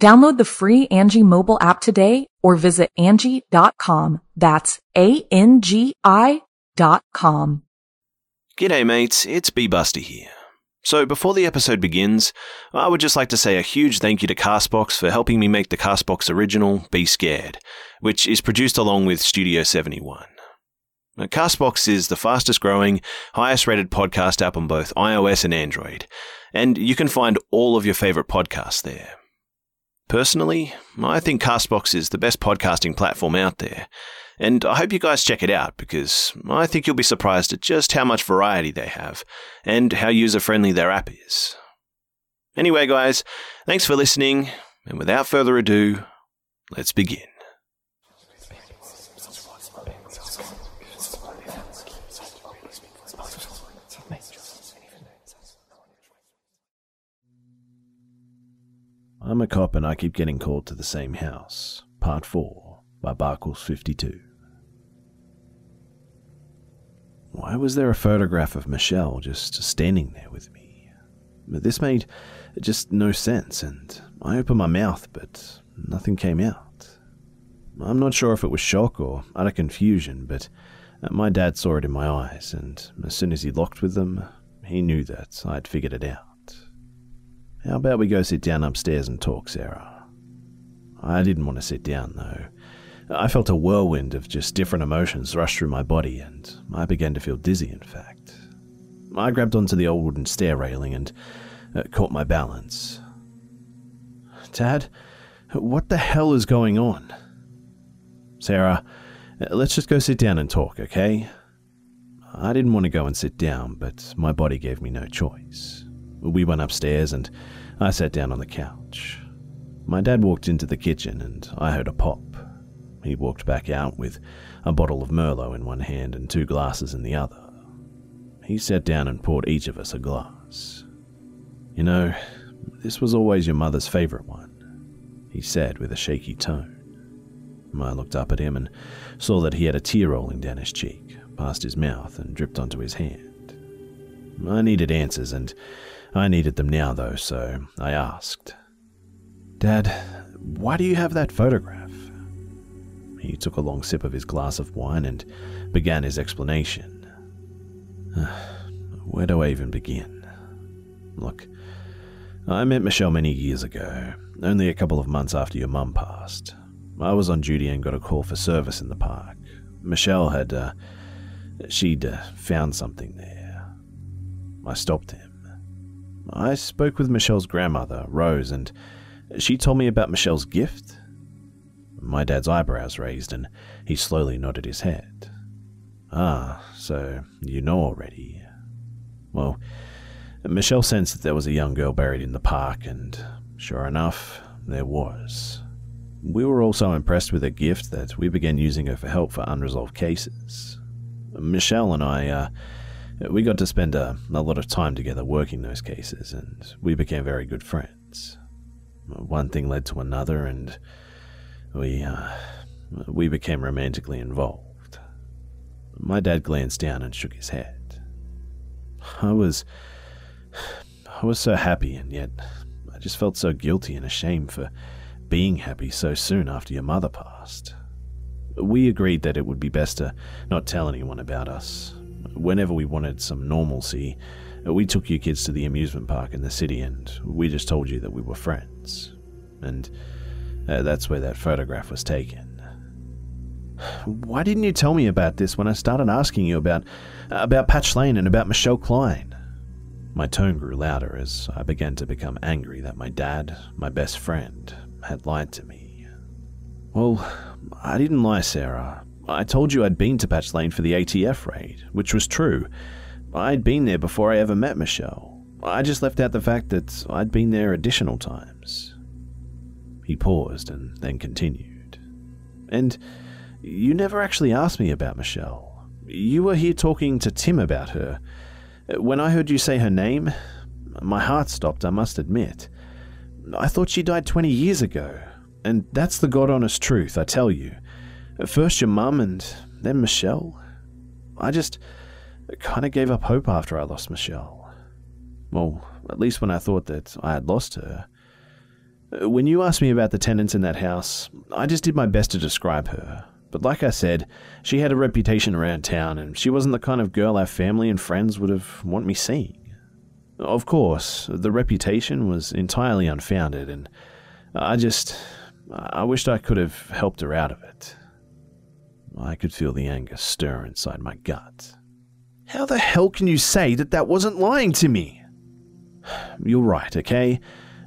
Download the free Angie mobile app today or visit Angie.com. That's A-N-G-I dot com. G'day mates, it's B Buster here. So before the episode begins, I would just like to say a huge thank you to Castbox for helping me make the Castbox original Be Scared, which is produced along with Studio 71. Now, Castbox is the fastest growing, highest rated podcast app on both iOS and Android, and you can find all of your favorite podcasts there. Personally, I think Castbox is the best podcasting platform out there, and I hope you guys check it out because I think you'll be surprised at just how much variety they have and how user friendly their app is. Anyway, guys, thanks for listening, and without further ado, let's begin. I'm a cop and I keep getting called to the same house. Part 4 by Barkles 52. Why was there a photograph of Michelle just standing there with me? This made just no sense, and I opened my mouth, but nothing came out. I'm not sure if it was shock or utter confusion, but uh, my dad saw it in my eyes, and as soon as he locked with them, he knew that I'd figured it out. How about we go sit down upstairs and talk, Sarah? I didn't want to sit down, though. I felt a whirlwind of just different emotions rush through my body, and I began to feel dizzy, in fact. I grabbed onto the old wooden stair railing and uh, caught my balance. Dad, what the hell is going on? Sarah, let's just go sit down and talk, okay? I didn't want to go and sit down, but my body gave me no choice. We went upstairs and I sat down on the couch. My dad walked into the kitchen and I heard a pop. He walked back out with a bottle of Merlot in one hand and two glasses in the other. He sat down and poured each of us a glass. You know, this was always your mother's favorite one, he said with a shaky tone. I looked up at him and saw that he had a tear rolling down his cheek, past his mouth, and dripped onto his hand. I needed answers, and I needed them now, though, so I asked, Dad, why do you have that photograph? He took a long sip of his glass of wine and began his explanation. Where do I even begin? Look, I met Michelle many years ago, only a couple of months after your mum passed. I was on duty and got a call for service in the park. Michelle had, uh, she'd uh, found something there. I stopped him. I spoke with Michelle's grandmother, Rose, and she told me about Michelle's gift. My dad's eyebrows raised, and he slowly nodded his head. Ah, so you know already. Well, Michelle sensed that there was a young girl buried in the park, and sure enough, there was. We were all so impressed with her gift that we began using her for help for unresolved cases. Michelle and I, uh, we got to spend a, a lot of time together working those cases, and we became very good friends. One thing led to another, and we, uh, we became romantically involved. My dad glanced down and shook his head. I was. I was so happy, and yet I just felt so guilty and ashamed for being happy so soon after your mother passed. We agreed that it would be best to not tell anyone about us, whenever we wanted some normalcy, we took you kids to the amusement park in the city and we just told you that we were friends. And uh, that's where that photograph was taken. Why didn't you tell me about this when I started asking you about about Patch Lane and about Michelle Klein? My tone grew louder as I began to become angry that my dad, my best friend, had lied to me. Well, I didn't lie, Sarah. I told you I'd been to Patch Lane for the ATF raid, which was true. I'd been there before I ever met Michelle. I just left out the fact that I'd been there additional times. He paused and then continued. And you never actually asked me about Michelle. You were here talking to Tim about her. When I heard you say her name, my heart stopped, I must admit. I thought she died 20 years ago. And that's the God honest truth, I tell you. First your mum and then Michelle. I just kind of gave up hope after I lost Michelle. Well, at least when I thought that I had lost her. When you asked me about the tenants in that house, I just did my best to describe her. But like I said, she had a reputation around town, and she wasn't the kind of girl our family and friends would have want me seeing. Of course, the reputation was entirely unfounded, and I just. I wished I could have helped her out of it. I could feel the anger stir inside my gut. How the hell can you say that that wasn't lying to me? You're right, okay?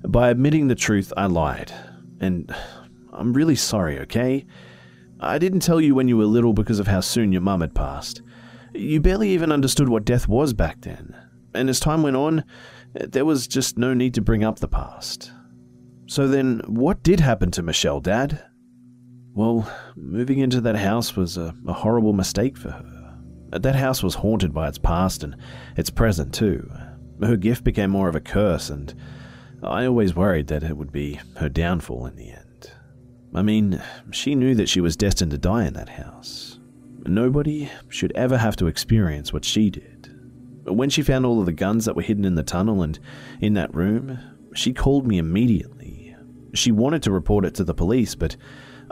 By admitting the truth, I lied. And I'm really sorry, okay? I didn't tell you when you were little because of how soon your mum had passed. You barely even understood what death was back then. And as time went on, there was just no need to bring up the past. So then, what did happen to Michelle, Dad? Well, moving into that house was a, a horrible mistake for her. That house was haunted by its past and its present too. Her gift became more of a curse, and I always worried that it would be her downfall in the end. I mean, she knew that she was destined to die in that house. Nobody should ever have to experience what she did. When she found all of the guns that were hidden in the tunnel and in that room, she called me immediately. She wanted to report it to the police, but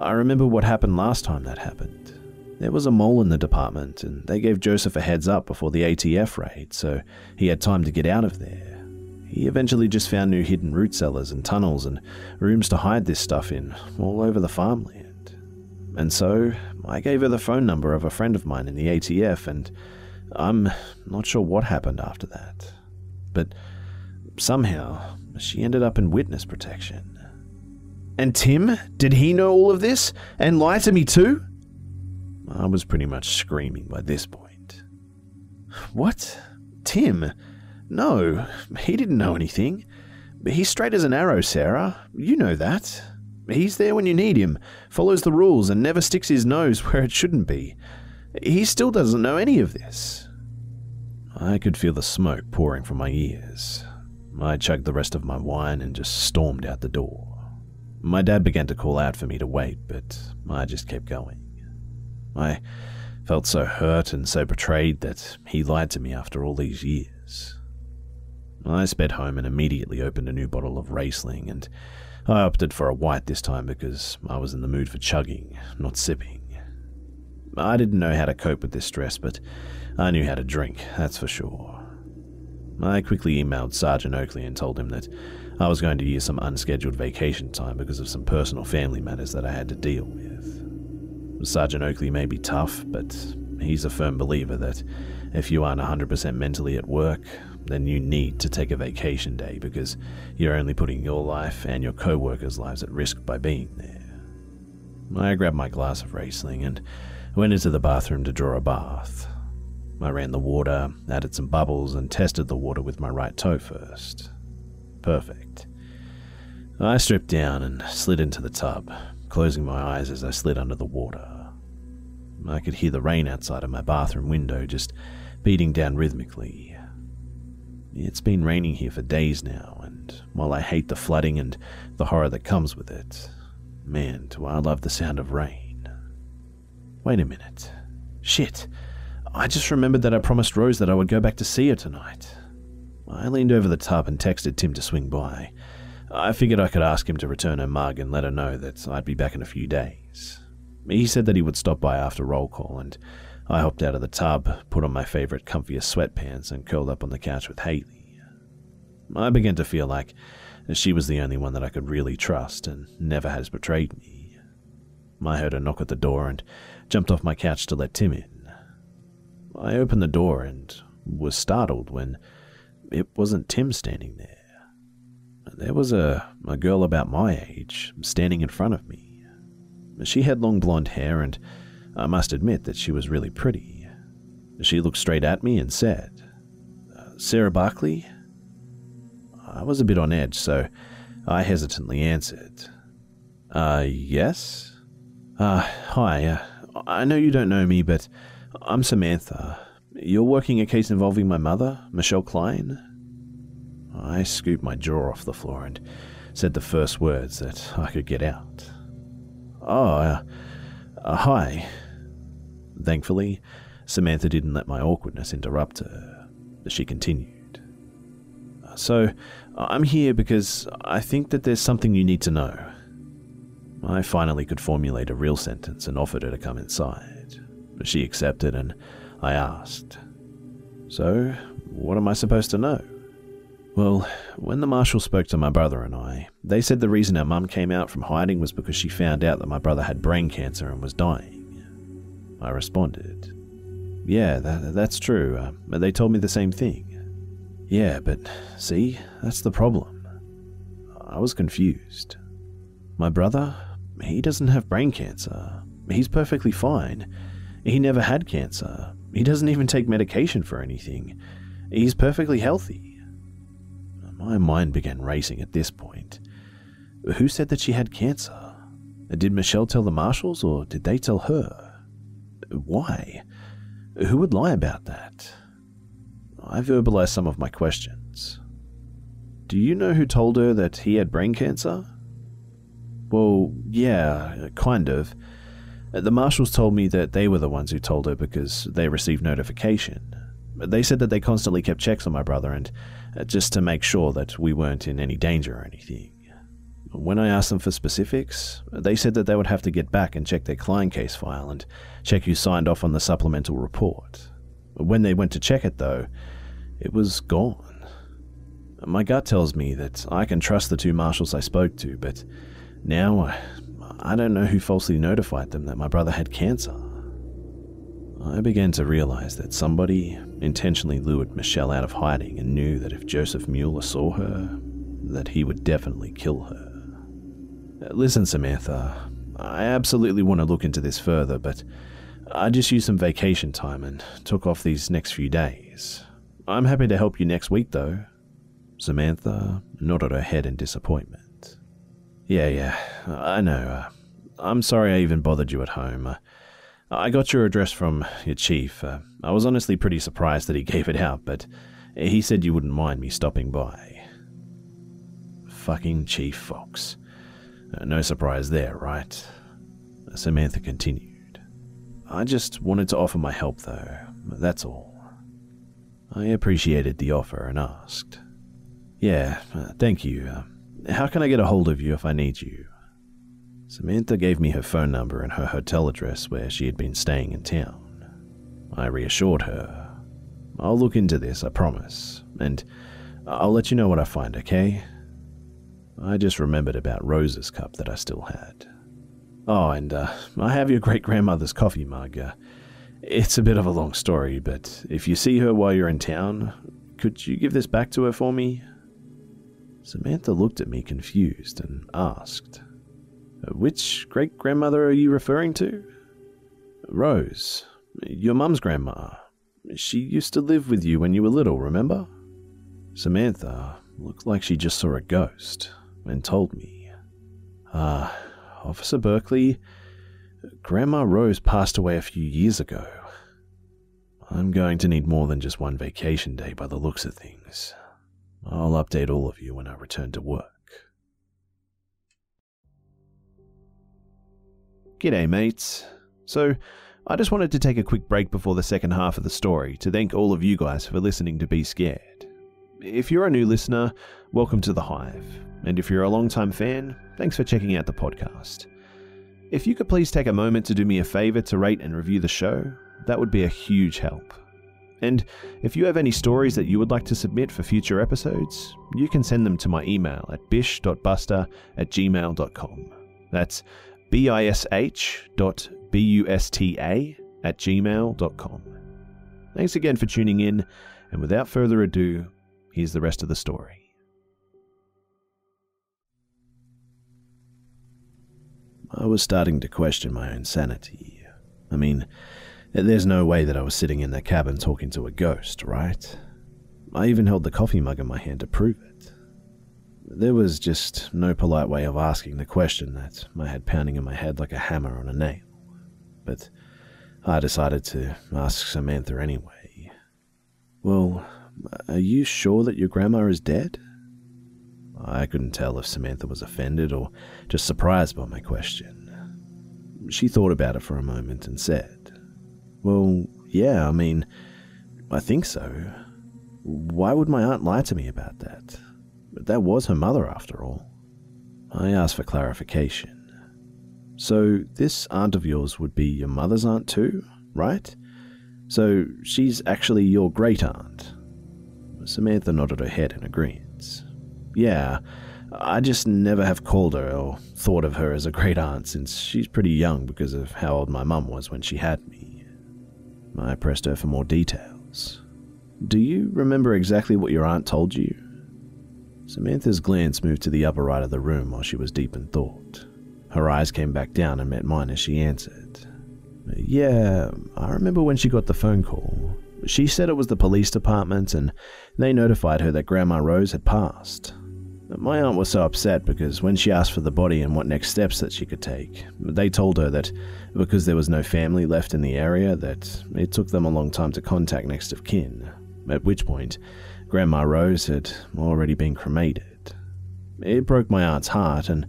I remember what happened last time that happened. There was a mole in the department, and they gave Joseph a heads up before the ATF raid, so he had time to get out of there. He eventually just found new hidden root cellars and tunnels and rooms to hide this stuff in all over the farmland. And so I gave her the phone number of a friend of mine in the ATF, and I'm not sure what happened after that. But somehow she ended up in witness protection. And Tim, did he know all of this and lie to me too? I was pretty much screaming by this point. What? Tim? No, he didn't know anything. He's straight as an arrow, Sarah. You know that. He's there when you need him, follows the rules, and never sticks his nose where it shouldn't be. He still doesn't know any of this. I could feel the smoke pouring from my ears. I chugged the rest of my wine and just stormed out the door. My dad began to call out for me to wait, but I just kept going. I felt so hurt and so betrayed that he lied to me after all these years. I sped home and immediately opened a new bottle of Riesling, and I opted for a white this time because I was in the mood for chugging, not sipping. I didn't know how to cope with this stress, but I knew how to drink, that's for sure. I quickly emailed Sergeant Oakley and told him that I was going to use some unscheduled vacation time because of some personal family matters that I had to deal with. Sergeant Oakley may be tough, but he's a firm believer that if you aren't 100% mentally at work, then you need to take a vacation day because you're only putting your life and your co workers' lives at risk by being there. I grabbed my glass of Riesling and went into the bathroom to draw a bath. I ran the water, added some bubbles, and tested the water with my right toe first. Perfect. I stripped down and slid into the tub, closing my eyes as I slid under the water. I could hear the rain outside of my bathroom window just beating down rhythmically. It's been raining here for days now, and while I hate the flooding and the horror that comes with it, man, do I love the sound of rain. Wait a minute. Shit. I just remembered that I promised Rose that I would go back to see her tonight. I leaned over the tub and texted Tim to swing by. I figured I could ask him to return her mug and let her know that I'd be back in a few days. He said that he would stop by after roll call, and I hopped out of the tub, put on my favorite comfiest sweatpants, and curled up on the couch with Haley. I began to feel like she was the only one that I could really trust and never has betrayed me. I heard a knock at the door and jumped off my couch to let Tim in. I opened the door and was startled when it wasn't Tim standing there. There was a, a girl about my age standing in front of me. She had long blonde hair, and I must admit that she was really pretty. She looked straight at me and said, Sarah Barkley? I was a bit on edge, so I hesitantly answered, Uh, yes? Uh, hi, uh, I know you don't know me, but I'm Samantha. You're working a case involving my mother, Michelle Klein? I scooped my jaw off the floor and said the first words that I could get out. Oh, uh, uh, hi. Thankfully, Samantha didn't let my awkwardness interrupt her. She continued. So, I'm here because I think that there's something you need to know. I finally could formulate a real sentence and offered her to come inside. She accepted, and I asked, So, what am I supposed to know? Well, when the marshal spoke to my brother and I, they said the reason our mum came out from hiding was because she found out that my brother had brain cancer and was dying. I responded, Yeah, that, that's true. Uh, they told me the same thing. Yeah, but see, that's the problem. I was confused. My brother, he doesn't have brain cancer. He's perfectly fine. He never had cancer. He doesn't even take medication for anything. He's perfectly healthy. My mind began racing at this point. Who said that she had cancer? Did Michelle tell the marshals, or did they tell her? Why? Who would lie about that? I verbalized some of my questions. Do you know who told her that he had brain cancer? Well, yeah, kind of. The marshals told me that they were the ones who told her because they received notification. They said that they constantly kept checks on my brother and uh, just to make sure that we weren't in any danger or anything. When I asked them for specifics, they said that they would have to get back and check their Klein case file and check who signed off on the supplemental report. When they went to check it, though, it was gone. My gut tells me that I can trust the two marshals I spoke to, but now I don't know who falsely notified them that my brother had cancer. I began to realize that somebody intentionally lured Michelle out of hiding and knew that if Joseph Mueller saw her, that he would definitely kill her. Listen, Samantha, I absolutely want to look into this further, but I just used some vacation time and took off these next few days. I'm happy to help you next week, though. Samantha nodded her head in disappointment. Yeah, yeah, I know. I'm sorry I even bothered you at home. I got your address from your chief. Uh, I was honestly pretty surprised that he gave it out, but he said you wouldn't mind me stopping by. Fucking Chief Fox. Uh, no surprise there, right? Samantha continued. I just wanted to offer my help, though. That's all. I appreciated the offer and asked, Yeah, uh, thank you. How can I get a hold of you if I need you? Samantha gave me her phone number and her hotel address where she had been staying in town. I reassured her. I'll look into this, I promise, and I'll let you know what I find, okay? I just remembered about Rose's cup that I still had. Oh, and uh, I have your great grandmother's coffee mug. Uh, it's a bit of a long story, but if you see her while you're in town, could you give this back to her for me? Samantha looked at me confused and asked, which great grandmother are you referring to? Rose, your mum's grandma. She used to live with you when you were little, remember? Samantha looked like she just saw a ghost and told me. Ah, uh, Officer Berkeley, Grandma Rose passed away a few years ago. I'm going to need more than just one vacation day by the looks of things. I'll update all of you when I return to work. G'day, mates. So, I just wanted to take a quick break before the second half of the story to thank all of you guys for listening to Be Scared. If you're a new listener, welcome to The Hive. And if you're a long-time fan, thanks for checking out the podcast. If you could please take a moment to do me a favor to rate and review the show, that would be a huge help. And if you have any stories that you would like to submit for future episodes, you can send them to my email at bish.buster at gmail.com. That's bish dot B U S T A, at gmail.com. Thanks again for tuning in, and without further ado, here's the rest of the story. I was starting to question my own sanity. I mean, there's no way that I was sitting in that cabin talking to a ghost, right? I even held the coffee mug in my hand to prove it. There was just no polite way of asking the question that I had pounding in my head like a hammer on a nail. But I decided to ask Samantha anyway. Well, are you sure that your grandma is dead? I couldn't tell if Samantha was offended or just surprised by my question. She thought about it for a moment and said, Well, yeah, I mean, I think so. Why would my aunt lie to me about that? But That was her mother, after all. I asked for clarification. So, this aunt of yours would be your mother's aunt too, right? So, she's actually your great aunt. Samantha nodded her head in agreement. Yeah, I just never have called her or thought of her as a great aunt since she's pretty young because of how old my mum was when she had me. I pressed her for more details. Do you remember exactly what your aunt told you? Samantha's glance moved to the upper right of the room while she was deep in thought. Her eyes came back down and met mine as she answered. Yeah, I remember when she got the phone call. She said it was the police department and they notified her that Grandma Rose had passed. My aunt was so upset because when she asked for the body and what next steps that she could take, they told her that because there was no family left in the area that it took them a long time to contact next of kin, at which point Grandma Rose had already been cremated. It broke my aunt's heart and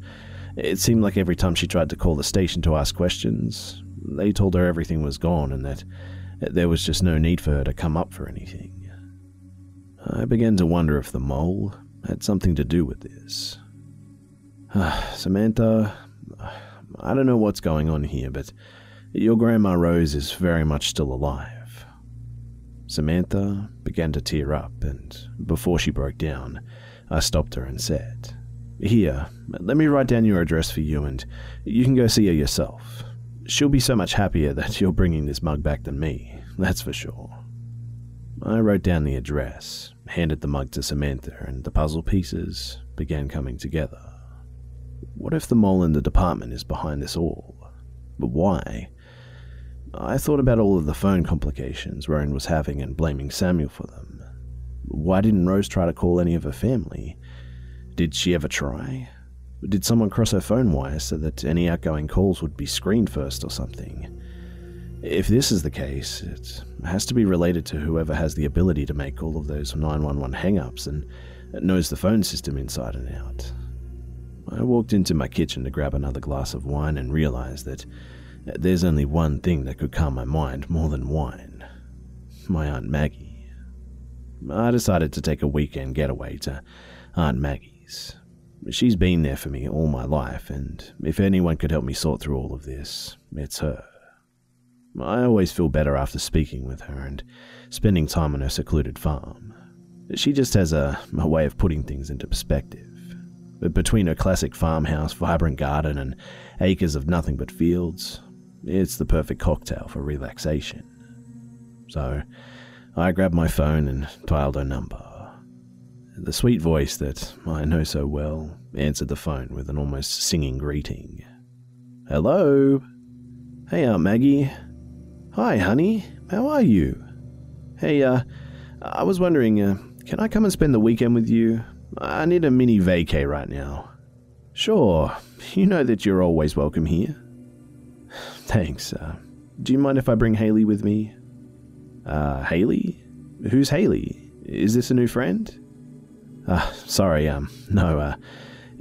it seemed like every time she tried to call the station to ask questions, they told her everything was gone and that there was just no need for her to come up for anything. I began to wonder if the mole had something to do with this. Ah, Samantha, I don't know what's going on here, but your Grandma Rose is very much still alive. Samantha began to tear up, and before she broke down, I stopped her and said, Here, let me write down your address for you, and you can go see her yourself. She'll be so much happier that you're bringing this mug back than me, that's for sure. I wrote down the address, handed the mug to Samantha, and the puzzle pieces began coming together. What if the mole in the department is behind this all? But why? I thought about all of the phone complications Rowan was having and blaming Samuel for them. Why didn't Rose try to call any of her family? Did she ever try? Did someone cross her phone wire so that any outgoing calls would be screened first or something? If this is the case, it has to be related to whoever has the ability to make all of those 911 hangups and knows the phone system inside and out. I walked into my kitchen to grab another glass of wine and realized that there's only one thing that could calm my mind more than wine my Aunt Maggie. I decided to take a weekend getaway to Aunt Maggie's. She's been there for me all my life, and if anyone could help me sort through all of this, it's her. I always feel better after speaking with her and spending time on her secluded farm. She just has a, a way of putting things into perspective. But between her classic farmhouse, vibrant garden, and acres of nothing but fields, it's the perfect cocktail for relaxation. So I grabbed my phone and dialed her number. The sweet voice that I know so well answered the phone with an almost singing greeting. Hello? Hey, Aunt Maggie. Hi, honey. How are you? Hey, uh, I was wondering, uh, can I come and spend the weekend with you? I need a mini vacay right now. Sure. You know that you're always welcome here. Thanks. Uh, do you mind if I bring Haley with me? Uh, Haley? Who's Haley? Is this a new friend? Uh, sorry, um, no, uh,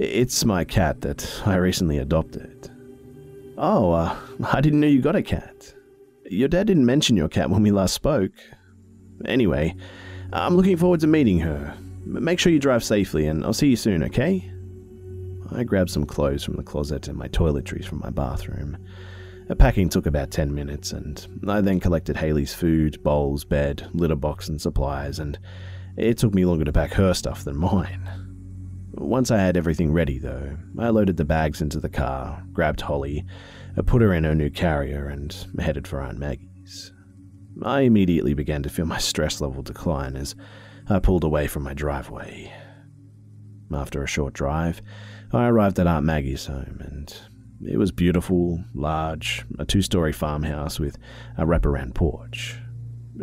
it's my cat that I recently adopted. Oh, uh, I didn't know you got a cat. Your dad didn't mention your cat when we last spoke. Anyway, I'm looking forward to meeting her. Make sure you drive safely, and I'll see you soon, okay? I grabbed some clothes from the closet and my toiletries from my bathroom. The packing took about 10 minutes, and I then collected Haley's food, bowls, bed, litter box, and supplies, and it took me longer to pack her stuff than mine. Once I had everything ready, though, I loaded the bags into the car, grabbed Holly, put her in her new carrier, and headed for Aunt Maggie's. I immediately began to feel my stress level decline as I pulled away from my driveway. After a short drive, I arrived at Aunt Maggie's home, and it was beautiful, large, a two story farmhouse with a wraparound porch.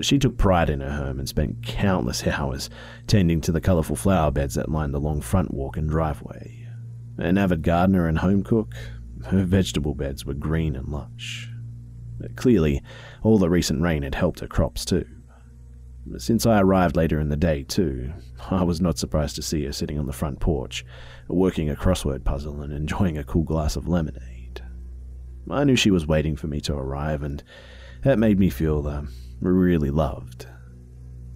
She took pride in her home and spent countless hours tending to the colourful flower beds that lined the long front walk and driveway. An avid gardener and home cook, her vegetable beds were green and lush. Clearly, all the recent rain had helped her crops too. Since I arrived later in the day, too, I was not surprised to see her sitting on the front porch, working a crossword puzzle and enjoying a cool glass of lemonade. I knew she was waiting for me to arrive, and that made me feel uh, really loved.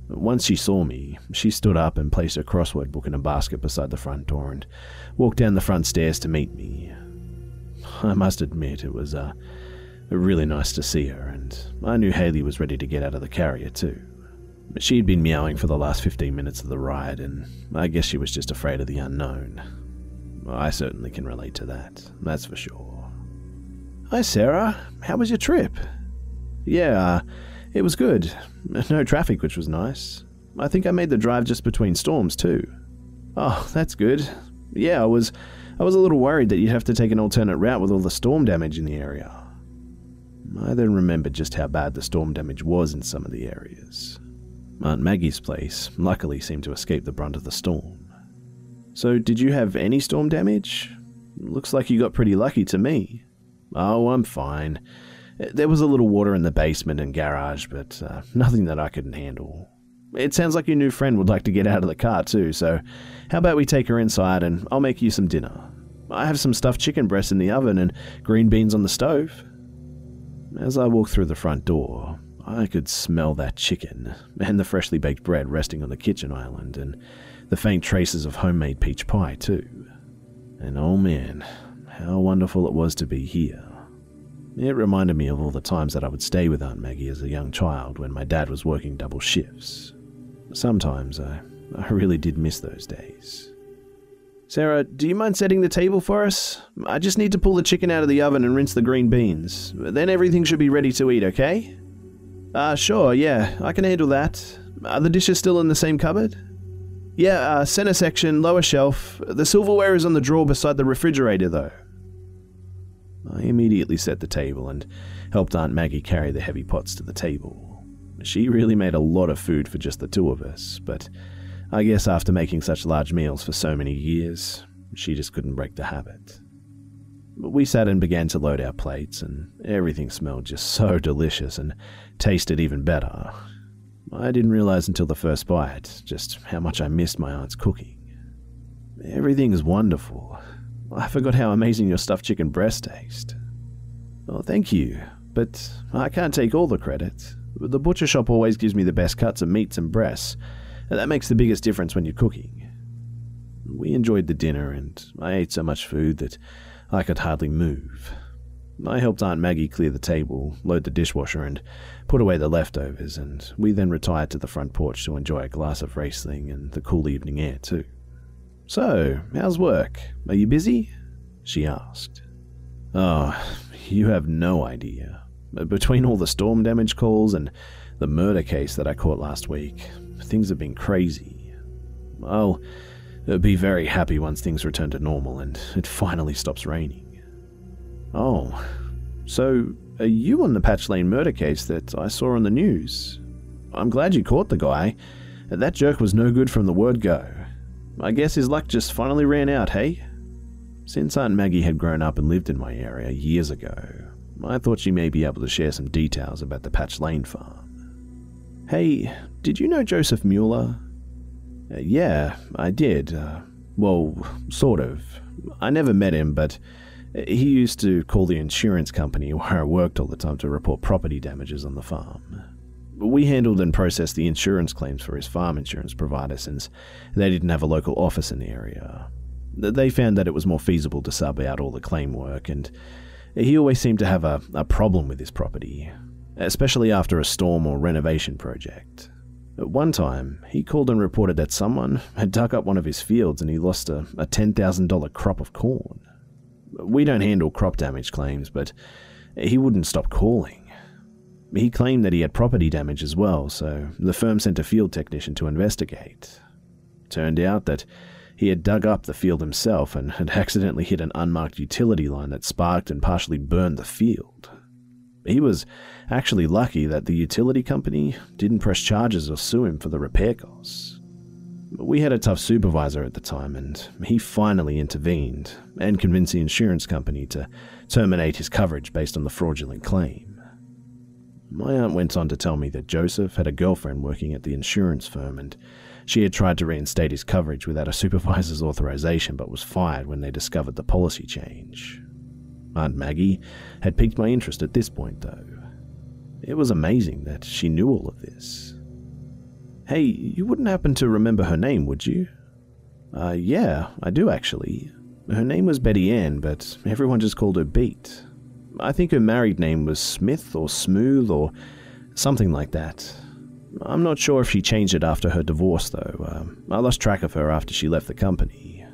Once she saw me, she stood up and placed her crossword book in a basket beside the front door and walked down the front stairs to meet me. I must admit, it was uh, really nice to see her, and I knew Haley was ready to get out of the carrier, too. She'd been meowing for the last 15 minutes of the ride, and I guess she was just afraid of the unknown. I certainly can relate to that, that's for sure. Hi, Sarah. How was your trip? Yeah, uh, it was good. No traffic, which was nice. I think I made the drive just between storms, too. Oh, that's good. Yeah, I was I was a little worried that you'd have to take an alternate route with all the storm damage in the area. I then remembered just how bad the storm damage was in some of the areas. Aunt Maggie's place luckily seemed to escape the brunt of the storm. So, did you have any storm damage? Looks like you got pretty lucky to me. Oh, I'm fine. There was a little water in the basement and garage, but uh, nothing that I couldn't handle. It sounds like your new friend would like to get out of the car too, so how about we take her inside and I'll make you some dinner? I have some stuffed chicken breasts in the oven and green beans on the stove. As I walked through the front door, I could smell that chicken, and the freshly baked bread resting on the kitchen island, and the faint traces of homemade peach pie, too. And oh man, how wonderful it was to be here. It reminded me of all the times that I would stay with Aunt Maggie as a young child when my dad was working double shifts. Sometimes I, I really did miss those days. Sarah, do you mind setting the table for us? I just need to pull the chicken out of the oven and rinse the green beans. Then everything should be ready to eat, okay? Uh, sure, yeah, I can handle that. Are the dishes still in the same cupboard? Yeah, uh, center section, lower shelf. The silverware is on the drawer beside the refrigerator, though. I immediately set the table and helped Aunt Maggie carry the heavy pots to the table. She really made a lot of food for just the two of us, but I guess after making such large meals for so many years, she just couldn't break the habit. We sat and began to load our plates, and everything smelled just so delicious and tasted even better. I didn't realize until the first bite just how much I missed my aunt's cooking. Everything is wonderful. I forgot how amazing your stuffed chicken breast tastes. Oh, thank you, but I can't take all the credit. The butcher shop always gives me the best cuts of meats and breasts, that makes the biggest difference when you're cooking. We enjoyed the dinner, and I ate so much food that I could hardly move. I helped Aunt Maggie clear the table, load the dishwasher, and put away the leftovers, and we then retired to the front porch to enjoy a glass of Riesling and the cool evening air, too. So, how's work? Are you busy? She asked. Oh, you have no idea. Between all the storm damage calls and the murder case that I caught last week, things have been crazy. I'll be very happy once things return to normal and it finally stops raining. Oh, so are you on the Patch Lane murder case that I saw on the news? I'm glad you caught the guy. That jerk was no good from the word go. I guess his luck just finally ran out, hey? Since Aunt Maggie had grown up and lived in my area years ago, I thought she may be able to share some details about the Patch Lane farm. Hey, did you know Joseph Mueller? Uh, yeah, I did. Uh, well, sort of. I never met him, but he used to call the insurance company where I worked all the time to report property damages on the farm. We handled and processed the insurance claims for his farm insurance provider since they didn't have a local office in the area. They found that it was more feasible to sub out all the claim work, and he always seemed to have a, a problem with his property, especially after a storm or renovation project. At one time, he called and reported that someone had dug up one of his fields and he lost a, a $10,000 crop of corn. We don't handle crop damage claims, but he wouldn't stop calling. He claimed that he had property damage as well, so the firm sent a field technician to investigate. Turned out that he had dug up the field himself and had accidentally hit an unmarked utility line that sparked and partially burned the field. He was actually lucky that the utility company didn't press charges or sue him for the repair costs. We had a tough supervisor at the time, and he finally intervened and convinced the insurance company to terminate his coverage based on the fraudulent claim. My aunt went on to tell me that Joseph had a girlfriend working at the insurance firm, and she had tried to reinstate his coverage without a supervisor's authorization but was fired when they discovered the policy change. Aunt Maggie had piqued my interest at this point, though. It was amazing that she knew all of this. Hey, you wouldn't happen to remember her name, would you? Uh, yeah, I do actually. Her name was Betty Ann, but everyone just called her Beat. I think her married name was Smith or Smooth or something like that. I'm not sure if she changed it after her divorce, though. Um, I lost track of her after she left the company.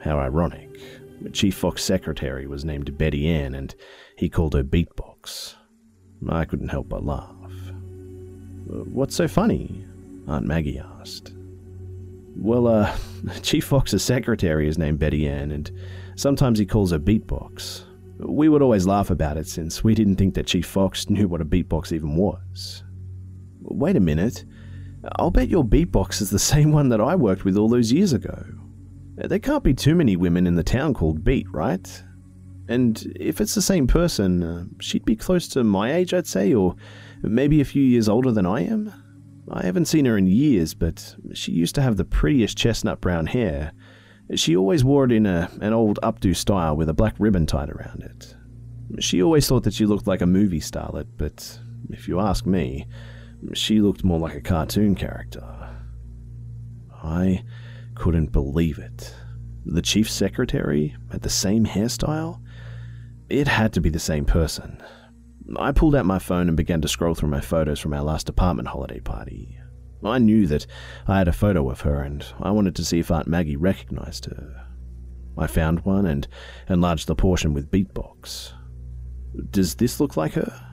How ironic. Chief Fox's secretary was named Betty Ann, and he called her Beatbox. I couldn't help but laugh. What's so funny? Aunt Maggie asked. Well, uh, Chief Fox's secretary is named Betty Ann, and sometimes he calls her Beatbox. We would always laugh about it since we didn't think that Chief Fox knew what a beatbox even was. Wait a minute. I'll bet your beatbox is the same one that I worked with all those years ago. There can't be too many women in the town called Beat, right? And if it's the same person, uh, she'd be close to my age, I'd say, or maybe a few years older than I am. I haven't seen her in years, but she used to have the prettiest chestnut brown hair. She always wore it in a, an old updo style with a black ribbon tied around it. She always thought that she looked like a movie starlet, but if you ask me, she looked more like a cartoon character. I couldn't believe it. The chief secretary had the same hairstyle? It had to be the same person. I pulled out my phone and began to scroll through my photos from our last apartment holiday party. I knew that I had a photo of her and I wanted to see if Aunt Maggie recognized her. I found one and enlarged the portion with Beatbox. Does this look like her?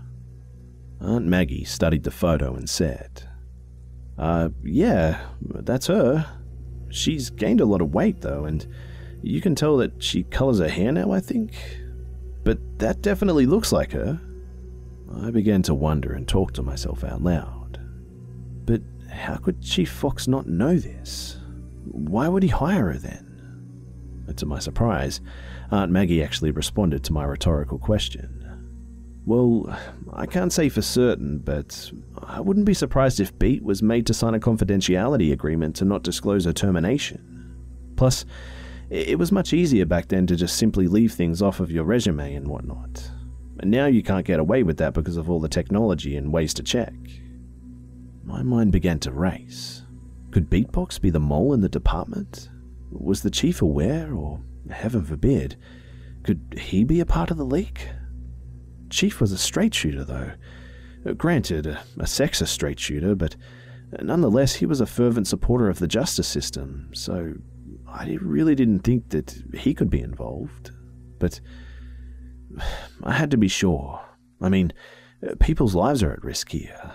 Aunt Maggie studied the photo and said, Uh, yeah, that's her. She's gained a lot of weight, though, and you can tell that she colors her hair now, I think. But that definitely looks like her. I began to wonder and talk to myself out loud. But how could Chief Fox not know this? Why would he hire her then? And to my surprise, Aunt Maggie actually responded to my rhetorical question. Well, I can't say for certain, but I wouldn't be surprised if Beat was made to sign a confidentiality agreement to not disclose her termination. Plus, it was much easier back then to just simply leave things off of your resume and whatnot. And now you can't get away with that because of all the technology and ways to check. My mind began to race. Could Beatbox be the mole in the department? Was the chief aware, or heaven forbid, could he be a part of the leak? Chief was a straight shooter, though. Granted, a, sexist straight shooter, but nonetheless, he was a fervent supporter of the justice system, so I really didn't think that he could be involved. But I had to be sure. I mean, people's lives are at risk here.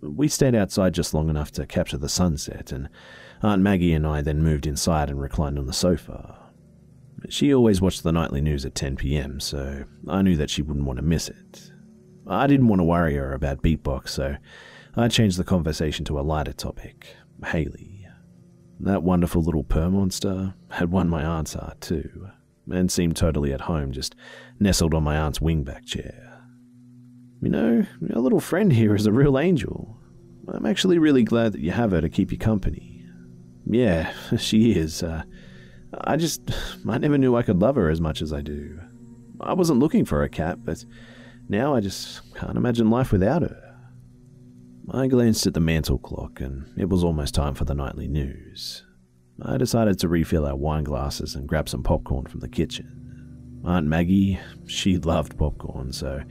We stayed outside just long enough to capture the sunset, and Aunt Maggie and I then moved inside and reclined on the sofa. She always watched the nightly news at 10 pm, so I knew that she wouldn't want to miss it. I didn't want to worry her about Beatbox, so I changed the conversation to a lighter topic Haley. That wonderful little purr monster had won my aunt's heart too, and seemed totally at home just nestled on my aunt's wingback chair. You know, your little friend here is a real angel. I'm actually really glad that you have her to keep you company. Yeah, she is. Uh, I just, I never knew I could love her as much as I do. I wasn't looking for a cat, but now I just can't imagine life without her. I glanced at the mantel clock, and it was almost time for the nightly news. I decided to refill our wine glasses and grab some popcorn from the kitchen. Aunt Maggie, she loved popcorn, so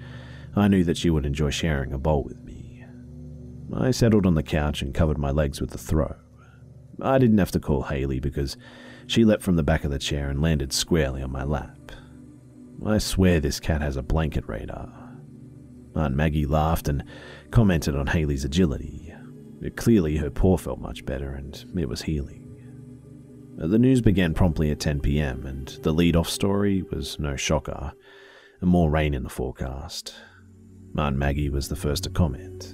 I knew that she would enjoy sharing a bowl with me. I settled on the couch and covered my legs with the throw. I didn't have to call Haley because she leapt from the back of the chair and landed squarely on my lap. I swear this cat has a blanket radar. Aunt Maggie laughed and commented on Haley's agility. Clearly, her paw felt much better and it was healing. Uh, the news began promptly at 10 pm, and the lead off story was no shocker more rain in the forecast. Aunt Maggie was the first to comment.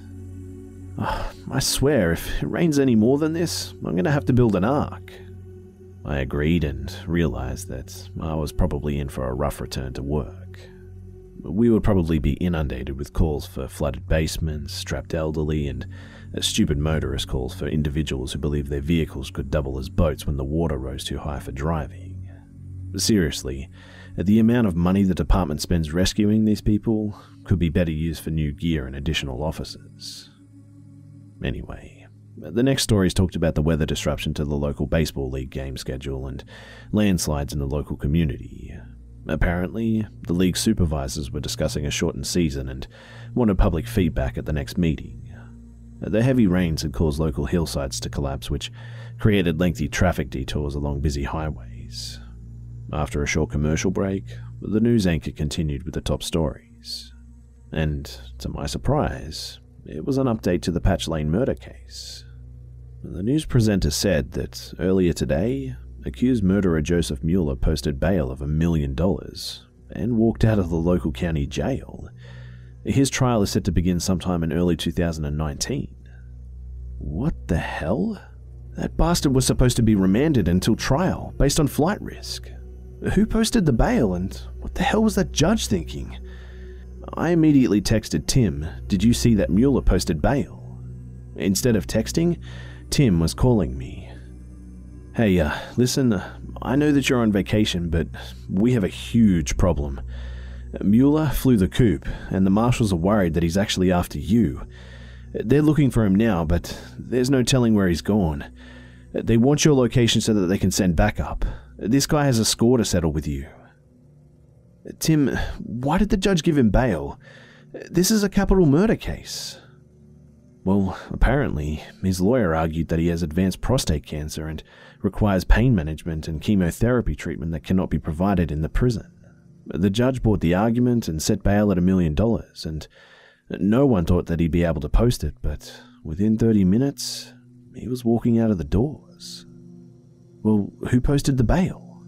Oh, I swear, if it rains any more than this, I'm going to have to build an ark. I agreed and realized that I was probably in for a rough return to work. We would probably be inundated with calls for flooded basements, trapped elderly, and stupid motorist calls for individuals who believed their vehicles could double as boats when the water rose too high for driving. Seriously, the amount of money the department spends rescuing these people could be better used for new gear and additional officers. Anyway, the next stories talked about the weather disruption to the local baseball league game schedule and landslides in the local community. Apparently, the league supervisors were discussing a shortened season and wanted public feedback at the next meeting. The heavy rains had caused local hillsides to collapse, which created lengthy traffic detours along busy highways. After a short commercial break, the news anchor continued with the top stories. And, to my surprise, it was an update to the Patch Lane murder case. The news presenter said that earlier today, accused murderer Joseph Mueller posted bail of a million dollars and walked out of the local county jail. His trial is set to begin sometime in early 2019. What the hell? That bastard was supposed to be remanded until trial based on flight risk. Who posted the bail and what the hell was that judge thinking? I immediately texted Tim, Did you see that Mueller posted bail? Instead of texting, Tim was calling me. Hey, uh, listen, I know that you're on vacation, but we have a huge problem. Mueller flew the coop, and the marshals are worried that he's actually after you. They're looking for him now, but there's no telling where he's gone. They want your location so that they can send backup. This guy has a score to settle with you. Tim, why did the judge give him bail? This is a capital murder case. Well, apparently, his lawyer argued that he has advanced prostate cancer and requires pain management and chemotherapy treatment that cannot be provided in the prison. The judge bought the argument and set bail at a million dollars, and no one thought that he'd be able to post it, but within 30 minutes, he was walking out of the doors. Well, who posted the bail?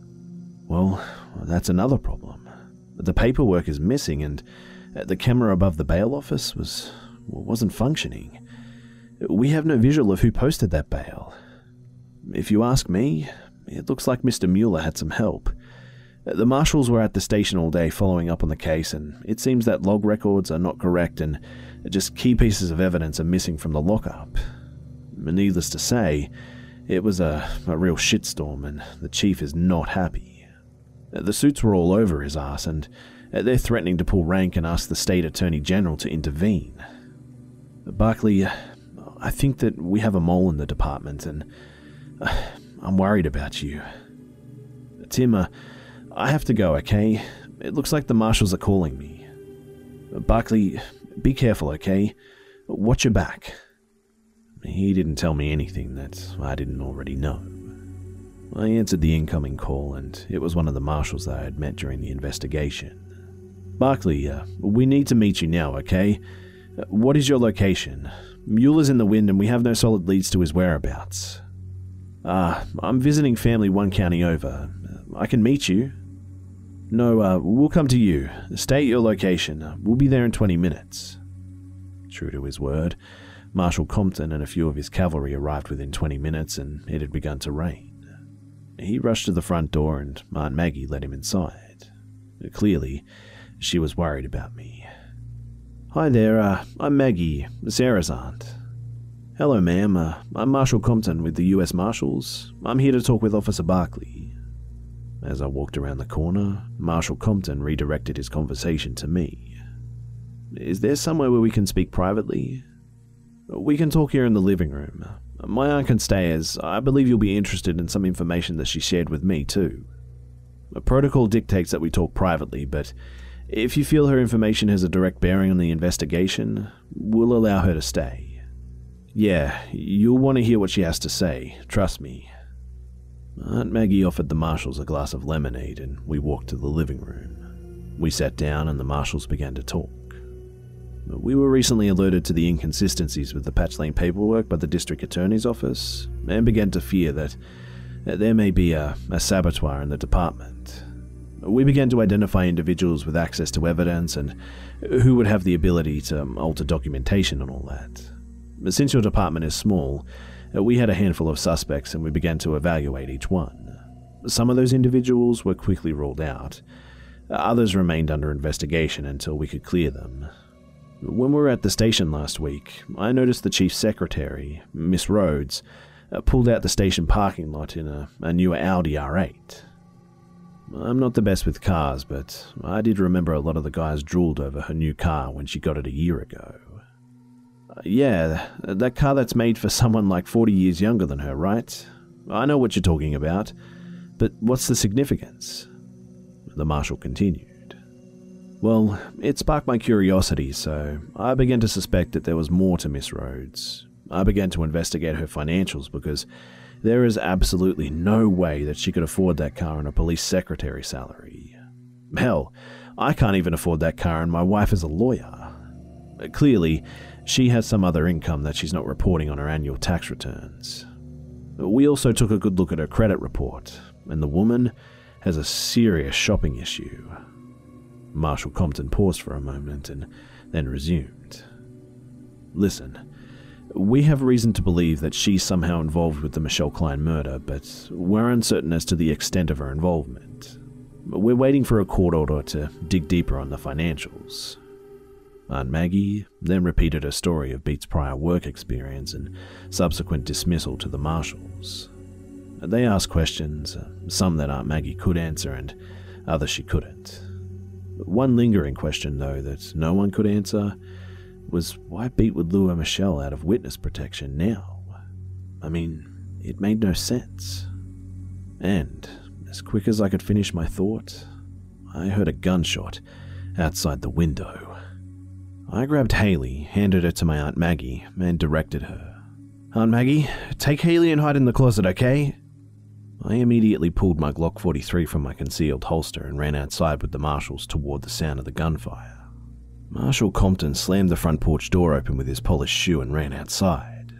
Well, that's another problem. The paperwork is missing, and the camera above the bail office was wasn't functioning. We have no visual of who posted that bail. If you ask me, it looks like Mr. Mueller had some help. The marshals were at the station all day following up on the case, and it seems that log records are not correct and just key pieces of evidence are missing from the lockup. Needless to say, it was a, a real shitstorm, and the chief is not happy. The suits were all over his ass, and they're threatening to pull rank and ask the state attorney general to intervene. Barkley, I think that we have a mole in the department, and I'm worried about you. Tim, uh, I have to go, okay? It looks like the marshals are calling me. Barkley, be careful, okay? Watch your back. He didn't tell me anything that I didn't already know. I answered the incoming call, and it was one of the marshals that I had met during the investigation. Barkley, uh, we need to meet you now, okay? Uh, what is your location? Mueller's in the wind, and we have no solid leads to his whereabouts. Ah, uh, I'm visiting family one county over. I can meet you. No, uh, we'll come to you. Stay at your location. We'll be there in 20 minutes. True to his word, Marshal Compton and a few of his cavalry arrived within 20 minutes, and it had begun to rain. He rushed to the front door, and Aunt Maggie let him inside. Clearly, she was worried about me. Hi there, uh, I'm Maggie, Sarah's aunt. Hello, ma'am. Uh, I'm Marshal Compton with the U.S. Marshals. I'm here to talk with Officer Barkley. As I walked around the corner, Marshal Compton redirected his conversation to me. Is there somewhere where we can speak privately? We can talk here in the living room. My aunt can stay as I believe you'll be interested in some information that she shared with me, too. The protocol dictates that we talk privately, but if you feel her information has a direct bearing on the investigation, we'll allow her to stay. Yeah, you'll want to hear what she has to say, trust me. Aunt Maggie offered the marshals a glass of lemonade and we walked to the living room. We sat down and the marshals began to talk. We were recently alerted to the inconsistencies with the Patch Lane paperwork by the district attorney's office and began to fear that there may be a, a saboteur in the department. We began to identify individuals with access to evidence and who would have the ability to alter documentation and all that. Since your department is small, uh, we had a handful of suspects and we began to evaluate each one. Some of those individuals were quickly ruled out. Others remained under investigation until we could clear them. When we were at the station last week, I noticed the chief secretary, Miss Rhodes, uh, pulled out the station parking lot in a, a newer Audi R8. I'm not the best with cars, but I did remember a lot of the guys drooled over her new car when she got it a year ago. Uh, yeah, that car that's made for someone like 40 years younger than her, right? I know what you're talking about, but what's the significance? The marshal continued. Well, it sparked my curiosity, so I began to suspect that there was more to Miss Rhodes. I began to investigate her financials because there is absolutely no way that she could afford that car on a police secretary salary. Hell, I can't even afford that car, and my wife is a lawyer. Clearly, she has some other income that she's not reporting on her annual tax returns. We also took a good look at her credit report, and the woman has a serious shopping issue. Marshal Compton paused for a moment and then resumed. Listen, we have reason to believe that she's somehow involved with the Michelle Klein murder, but we're uncertain as to the extent of her involvement. We're waiting for a court order to dig deeper on the financials. Aunt Maggie then repeated her story of Beat's prior work experience and subsequent dismissal to the marshals. They asked questions, uh, some that Aunt Maggie could answer and others she couldn't. One lingering question, though, that no one could answer was why Beat would lure Michelle out of witness protection now? I mean, it made no sense. And, as quick as I could finish my thought, I heard a gunshot outside the window. I grabbed Haley, handed her to my Aunt Maggie, and directed her. Aunt Maggie, take Haley and hide in the closet, okay? I immediately pulled my Glock 43 from my concealed holster and ran outside with the marshals toward the sound of the gunfire. Marshal Compton slammed the front porch door open with his polished shoe and ran outside.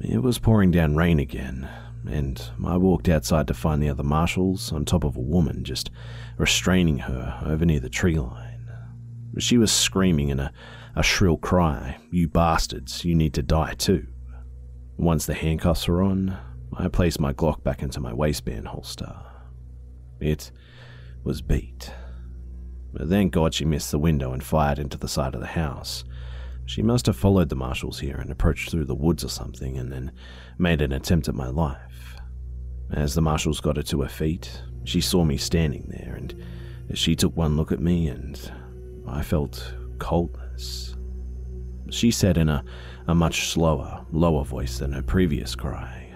It was pouring down rain again, and I walked outside to find the other marshals on top of a woman just restraining her over near the tree line. She was screaming in a, a shrill cry, You bastards, you need to die too. Once the handcuffs were on, I placed my Glock back into my waistband holster. It was beat. Thank God she missed the window and fired into the side of the house. She must have followed the marshals here and approached through the woods or something and then made an attempt at my life. As the marshals got her to her feet, she saw me standing there and she took one look at me and I felt coldness. She said in a, a much slower, lower voice than her previous cry,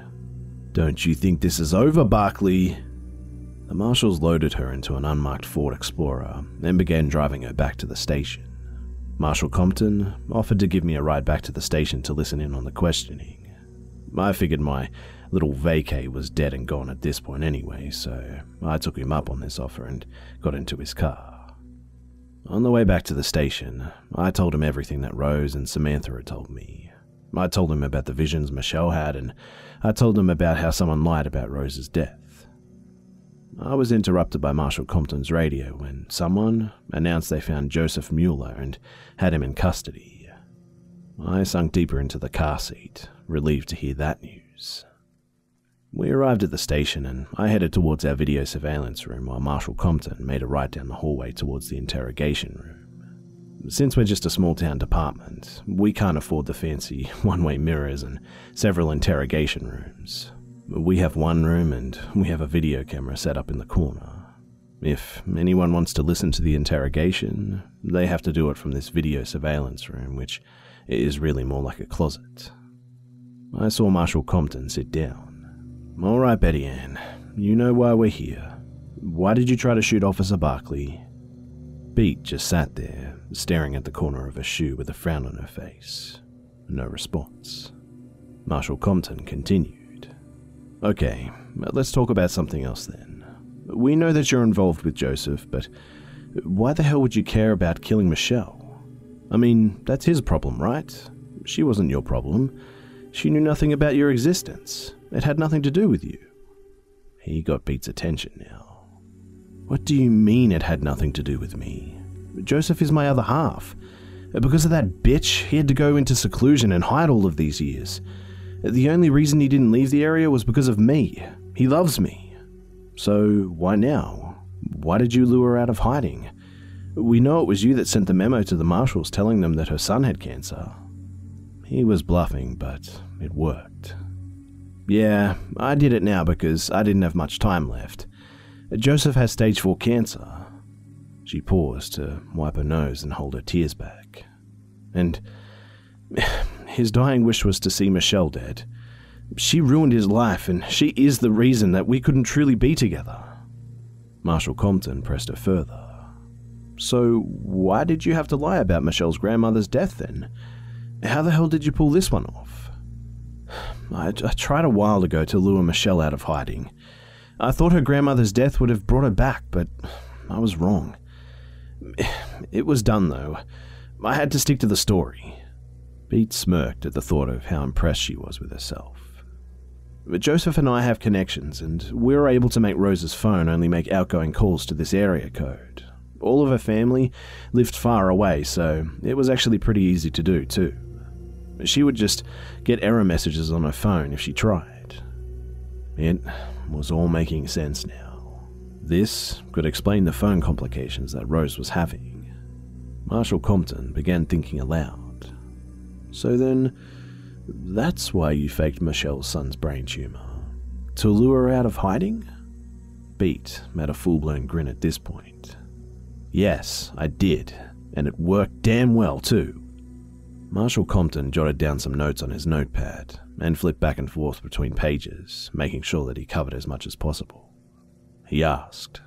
Don't you think this is over, Barkley? The marshals loaded her into an unmarked Ford Explorer and began driving her back to the station. Marshal Compton offered to give me a ride back to the station to listen in on the questioning. I figured my little vacay was dead and gone at this point anyway, so I took him up on this offer and got into his car. On the way back to the station, I told him everything that Rose and Samantha had told me. I told him about the visions Michelle had, and I told him about how someone lied about Rose's death. I was interrupted by Marshal Compton's radio when someone announced they found Joseph Mueller and had him in custody. I sunk deeper into the car seat, relieved to hear that news. We arrived at the station and I headed towards our video surveillance room while Marshal Compton made a right down the hallway towards the interrogation room. Since we're just a small town department, we can't afford the fancy one way mirrors and several interrogation rooms. We have one room and we have a video camera set up in the corner. If anyone wants to listen to the interrogation, they have to do it from this video surveillance room, which is really more like a closet. I saw Marshal Compton sit down. All right, Betty Ann, you know why we're here. Why did you try to shoot Officer Barkley? Beat just sat there, staring at the corner of her shoe with a frown on her face. No response. Marshal Compton continued. Okay, let's talk about something else then. We know that you're involved with Joseph, but why the hell would you care about killing Michelle? I mean, that's his problem, right? She wasn't your problem. She knew nothing about your existence. It had nothing to do with you. He got Beat's attention now. What do you mean it had nothing to do with me? Joseph is my other half. Because of that bitch, he had to go into seclusion and hide all of these years. The only reason he didn't leave the area was because of me. He loves me. So why now? Why did you lure her out of hiding? We know it was you that sent the memo to the marshals telling them that her son had cancer. He was bluffing, but it worked. Yeah, I did it now because I didn't have much time left. Joseph has stage 4 cancer. She paused to wipe her nose and hold her tears back. And his dying wish was to see Michelle dead. She ruined his life, and she is the reason that we couldn't truly be together. Marshal Compton pressed her further. So, why did you have to lie about Michelle's grandmother's death then? How the hell did you pull this one off? I, I tried a while ago to lure Michelle out of hiding. I thought her grandmother's death would have brought her back, but I was wrong. It was done, though. I had to stick to the story. Beat smirked at the thought of how impressed she was with herself. But Joseph and I have connections, and we were able to make Rose's phone only make outgoing calls to this area code. All of her family lived far away, so it was actually pretty easy to do, too. She would just get error messages on her phone if she tried. It was all making sense now. This could explain the phone complications that Rose was having. Marshal Compton began thinking aloud. So then, that's why you faked Michelle's son's brain tumor? To lure her out of hiding? Beat made a full blown grin at this point. Yes, I did, and it worked damn well too. Marshal Compton jotted down some notes on his notepad and flipped back and forth between pages, making sure that he covered as much as possible he asked.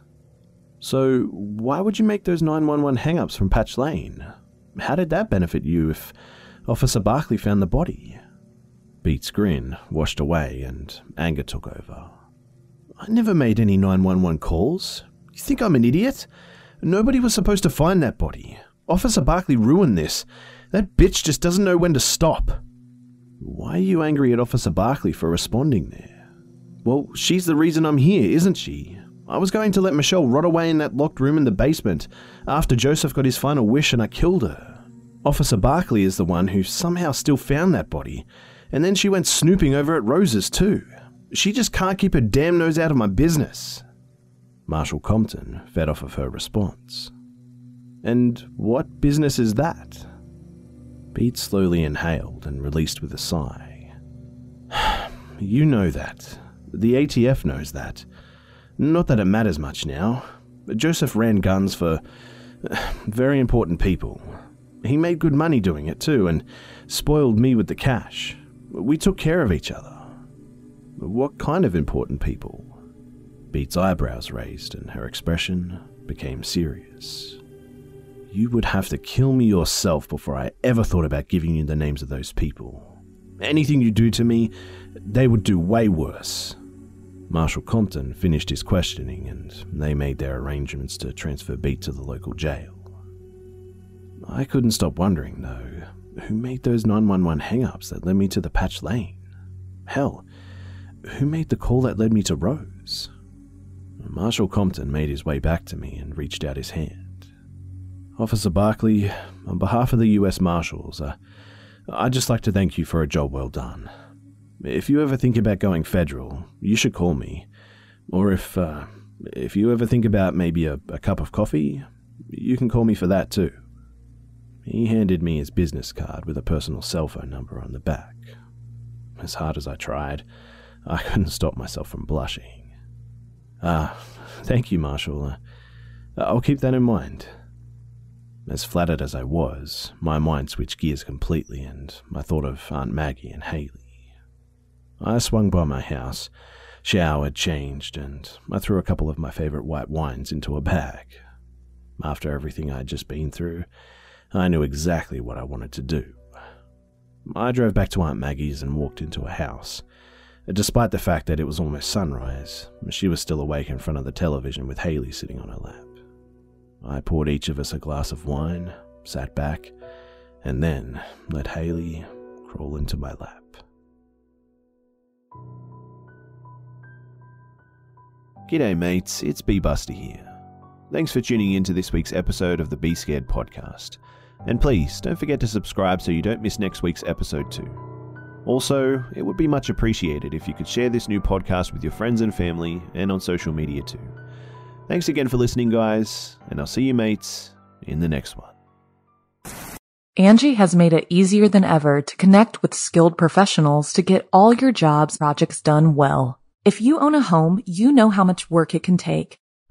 So, why would you make those 911 hang-ups from Patch Lane? How did that benefit you if Officer Barkley found the body? Beat's grin washed away and anger took over. I never made any 911 calls. You think I'm an idiot? Nobody was supposed to find that body. Officer Barkley ruined this. That bitch just doesn't know when to stop. Why are you angry at Officer Barkley for responding there? Well, she's the reason I'm here, isn't she? I was going to let Michelle rot away in that locked room in the basement after Joseph got his final wish and I killed her. Officer Barkley is the one who somehow still found that body, and then she went snooping over at Rose's too. She just can't keep her damn nose out of my business. Marshal Compton fed off of her response. And what business is that? Beat slowly inhaled and released with a sigh. you know that. The ATF knows that. Not that it matters much now. Joseph ran guns for very important people. He made good money doing it too, and spoiled me with the cash. We took care of each other. What kind of important people? Beat's eyebrows raised, and her expression became serious. You would have to kill me yourself before I ever thought about giving you the names of those people. Anything you do to me, they would do way worse. Marshal Compton finished his questioning and they made their arrangements to transfer Beat to the local jail. I couldn't stop wondering, though, who made those 911 hang ups that led me to the patch lane? Hell, who made the call that led me to Rose? Marshal Compton made his way back to me and reached out his hand. Officer Barkley, on behalf of the US Marshals, uh, I'd just like to thank you for a job well done. If you ever think about going federal, you should call me. Or if, uh, if you ever think about maybe a, a cup of coffee, you can call me for that too. He handed me his business card with a personal cell phone number on the back. As hard as I tried, I couldn't stop myself from blushing. Ah, thank you, Marshal. Uh, I'll keep that in mind. As flattered as I was, my mind switched gears completely, and I thought of Aunt Maggie and Haley. I swung by my house, showered, changed, and I threw a couple of my favorite white wines into a bag. After everything I'd just been through, I knew exactly what I wanted to do. I drove back to Aunt Maggie's and walked into a house. Despite the fact that it was almost sunrise, she was still awake in front of the television with Haley sitting on her lap. I poured each of us a glass of wine, sat back, and then let Haley crawl into my lap. G'day, mates, it's B Buster here. Thanks for tuning in to this week's episode of the Be Scared podcast. And please don't forget to subscribe so you don't miss next week's episode too. Also, it would be much appreciated if you could share this new podcast with your friends and family and on social media too. Thanks again for listening, guys, and I'll see you, mates, in the next one. Angi has made it easier than ever to connect with skilled professionals to get all your jobs projects done well. If you own a home, you know how much work it can take,